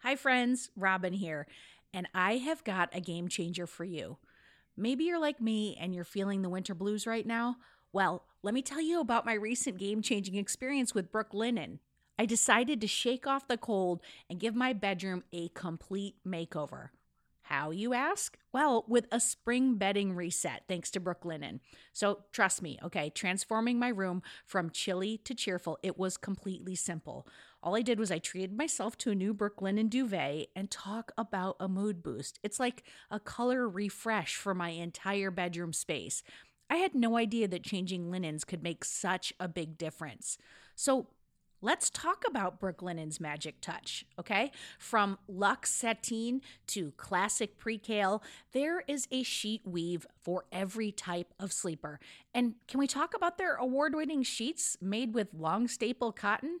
Hi, friends. Robin here. And I have got a game changer for you. Maybe you're like me and you're feeling the winter blues right now. Well, let me tell you about my recent game changing experience with Brooklinen. I decided to shake off the cold and give my bedroom a complete makeover. How, you ask? Well, with a spring bedding reset, thanks to Brooklinen. So trust me, okay, transforming my room from chilly to cheerful, it was completely simple. All I did was I treated myself to a new Brooklinen duvet and talk about a mood boost. It's like a color refresh for my entire bedroom space. I had no idea that changing linens could make such a big difference. So Let's talk about Brooklinen's magic touch, okay? From luxe sateen to classic percale, there is a sheet weave for every type of sleeper. And can we talk about their award winning sheets made with long staple cotton?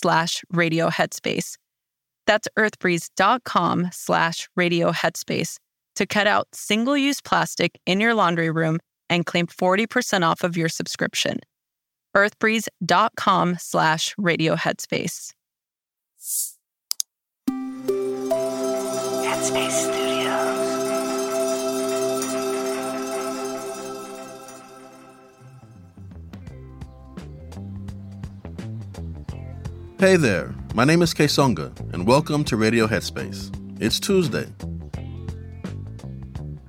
slash radio headspace. That's earthbreeze.com slash radio headspace to cut out single use plastic in your laundry room and claim 40% off of your subscription. earthbreeze.com slash radio headspace. Headspace Hey there, my name is Songa, and welcome to Radio Headspace. It's Tuesday.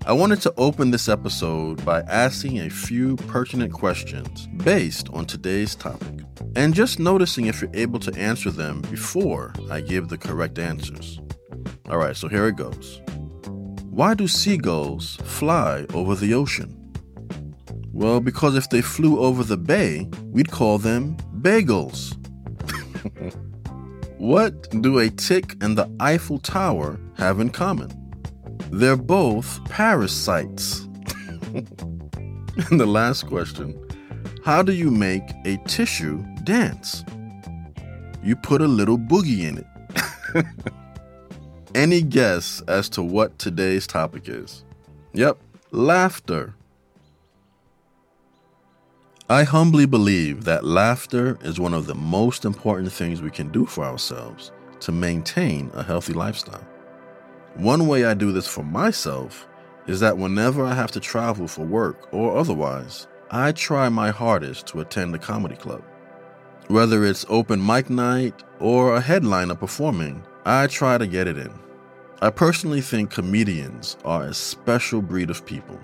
I wanted to open this episode by asking a few pertinent questions based on today's topic, and just noticing if you're able to answer them before I give the correct answers. Alright, so here it goes. Why do seagulls fly over the ocean? Well, because if they flew over the bay, we'd call them bagels. What do a tick and the Eiffel Tower have in common? They're both parasites. and the last question How do you make a tissue dance? You put a little boogie in it. Any guess as to what today's topic is? Yep, laughter. I humbly believe that laughter is one of the most important things we can do for ourselves to maintain a healthy lifestyle. One way I do this for myself is that whenever I have to travel for work or otherwise, I try my hardest to attend a comedy club. Whether it's open mic night or a headliner performing, I try to get it in. I personally think comedians are a special breed of people.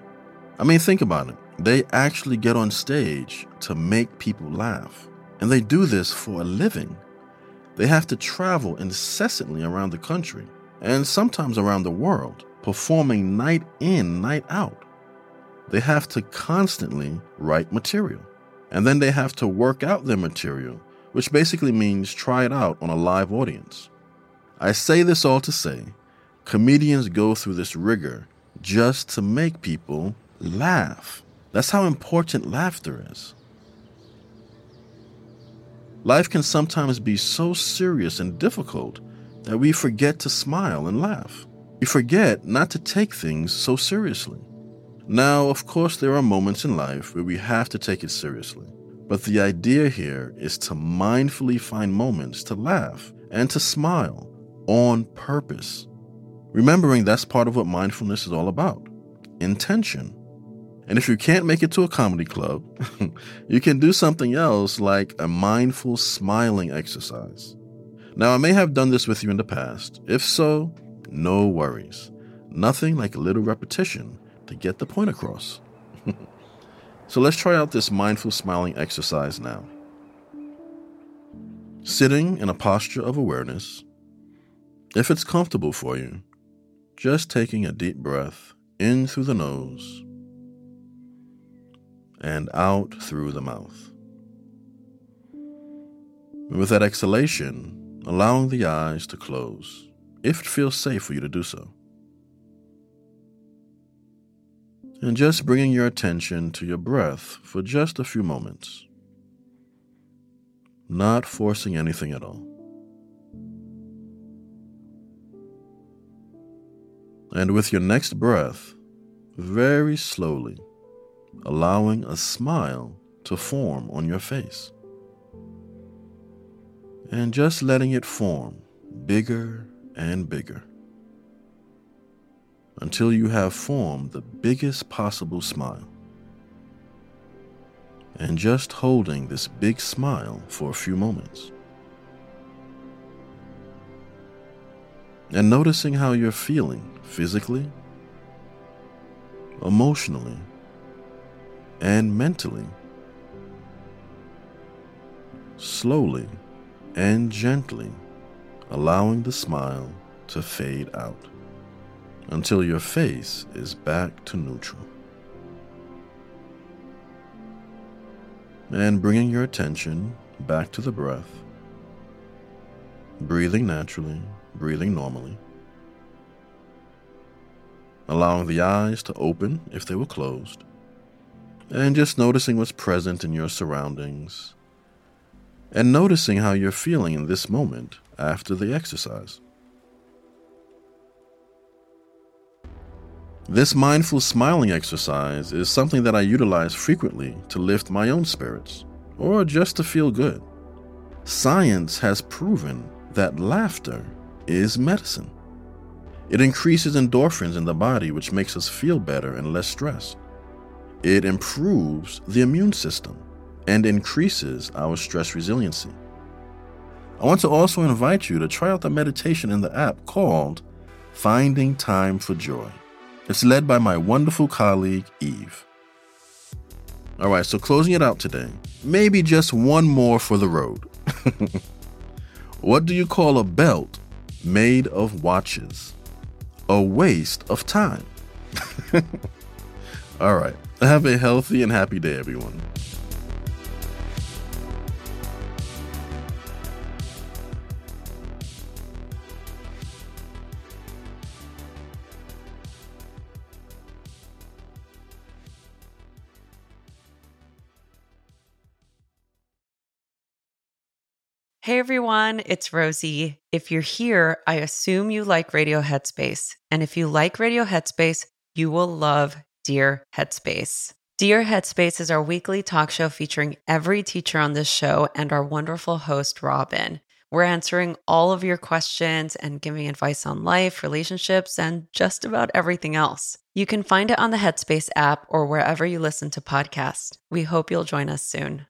I mean, think about it. They actually get on stage to make people laugh. And they do this for a living. They have to travel incessantly around the country and sometimes around the world, performing night in, night out. They have to constantly write material. And then they have to work out their material which basically means try it out on a live audience. I say this all to say comedians go through this rigor just to make people laugh. That's how important laughter is. Life can sometimes be so serious and difficult that we forget to smile and laugh. We forget not to take things so seriously. Now, of course, there are moments in life where we have to take it seriously. But the idea here is to mindfully find moments to laugh and to smile on purpose. Remembering that's part of what mindfulness is all about intention. And if you can't make it to a comedy club, you can do something else like a mindful smiling exercise. Now, I may have done this with you in the past. If so, no worries. Nothing like a little repetition to get the point across. so let's try out this mindful smiling exercise now. Sitting in a posture of awareness, if it's comfortable for you, just taking a deep breath in through the nose and out through the mouth. with that exhalation, allowing the eyes to close if it feels safe for you to do so. And just bringing your attention to your breath for just a few moments, not forcing anything at all. And with your next breath, very slowly, allowing a smile to form on your face. And just letting it form bigger and bigger until you have formed the biggest possible smile. And just holding this big smile for a few moments. And noticing how you're feeling physically, emotionally, and mentally. Slowly and gently allowing the smile to fade out until your face is back to neutral. And bringing your attention back to the breath, breathing naturally, breathing normally, allowing the eyes to open if they were closed, and just noticing what's present in your surroundings, and noticing how you're feeling in this moment after the exercise. This mindful smiling exercise is something that I utilize frequently to lift my own spirits or just to feel good. Science has proven that laughter is medicine. It increases endorphins in the body, which makes us feel better and less stressed. It improves the immune system and increases our stress resiliency. I want to also invite you to try out the meditation in the app called Finding Time for Joy. It's led by my wonderful colleague, Eve. All right, so closing it out today, maybe just one more for the road. what do you call a belt made of watches? A waste of time. All right, have a healthy and happy day, everyone. Hey everyone, it's Rosie. If you're here, I assume you like Radio Headspace. And if you like Radio Headspace, you will love Dear Headspace. Dear Headspace is our weekly talk show featuring every teacher on this show and our wonderful host, Robin. We're answering all of your questions and giving advice on life, relationships, and just about everything else. You can find it on the Headspace app or wherever you listen to podcasts. We hope you'll join us soon.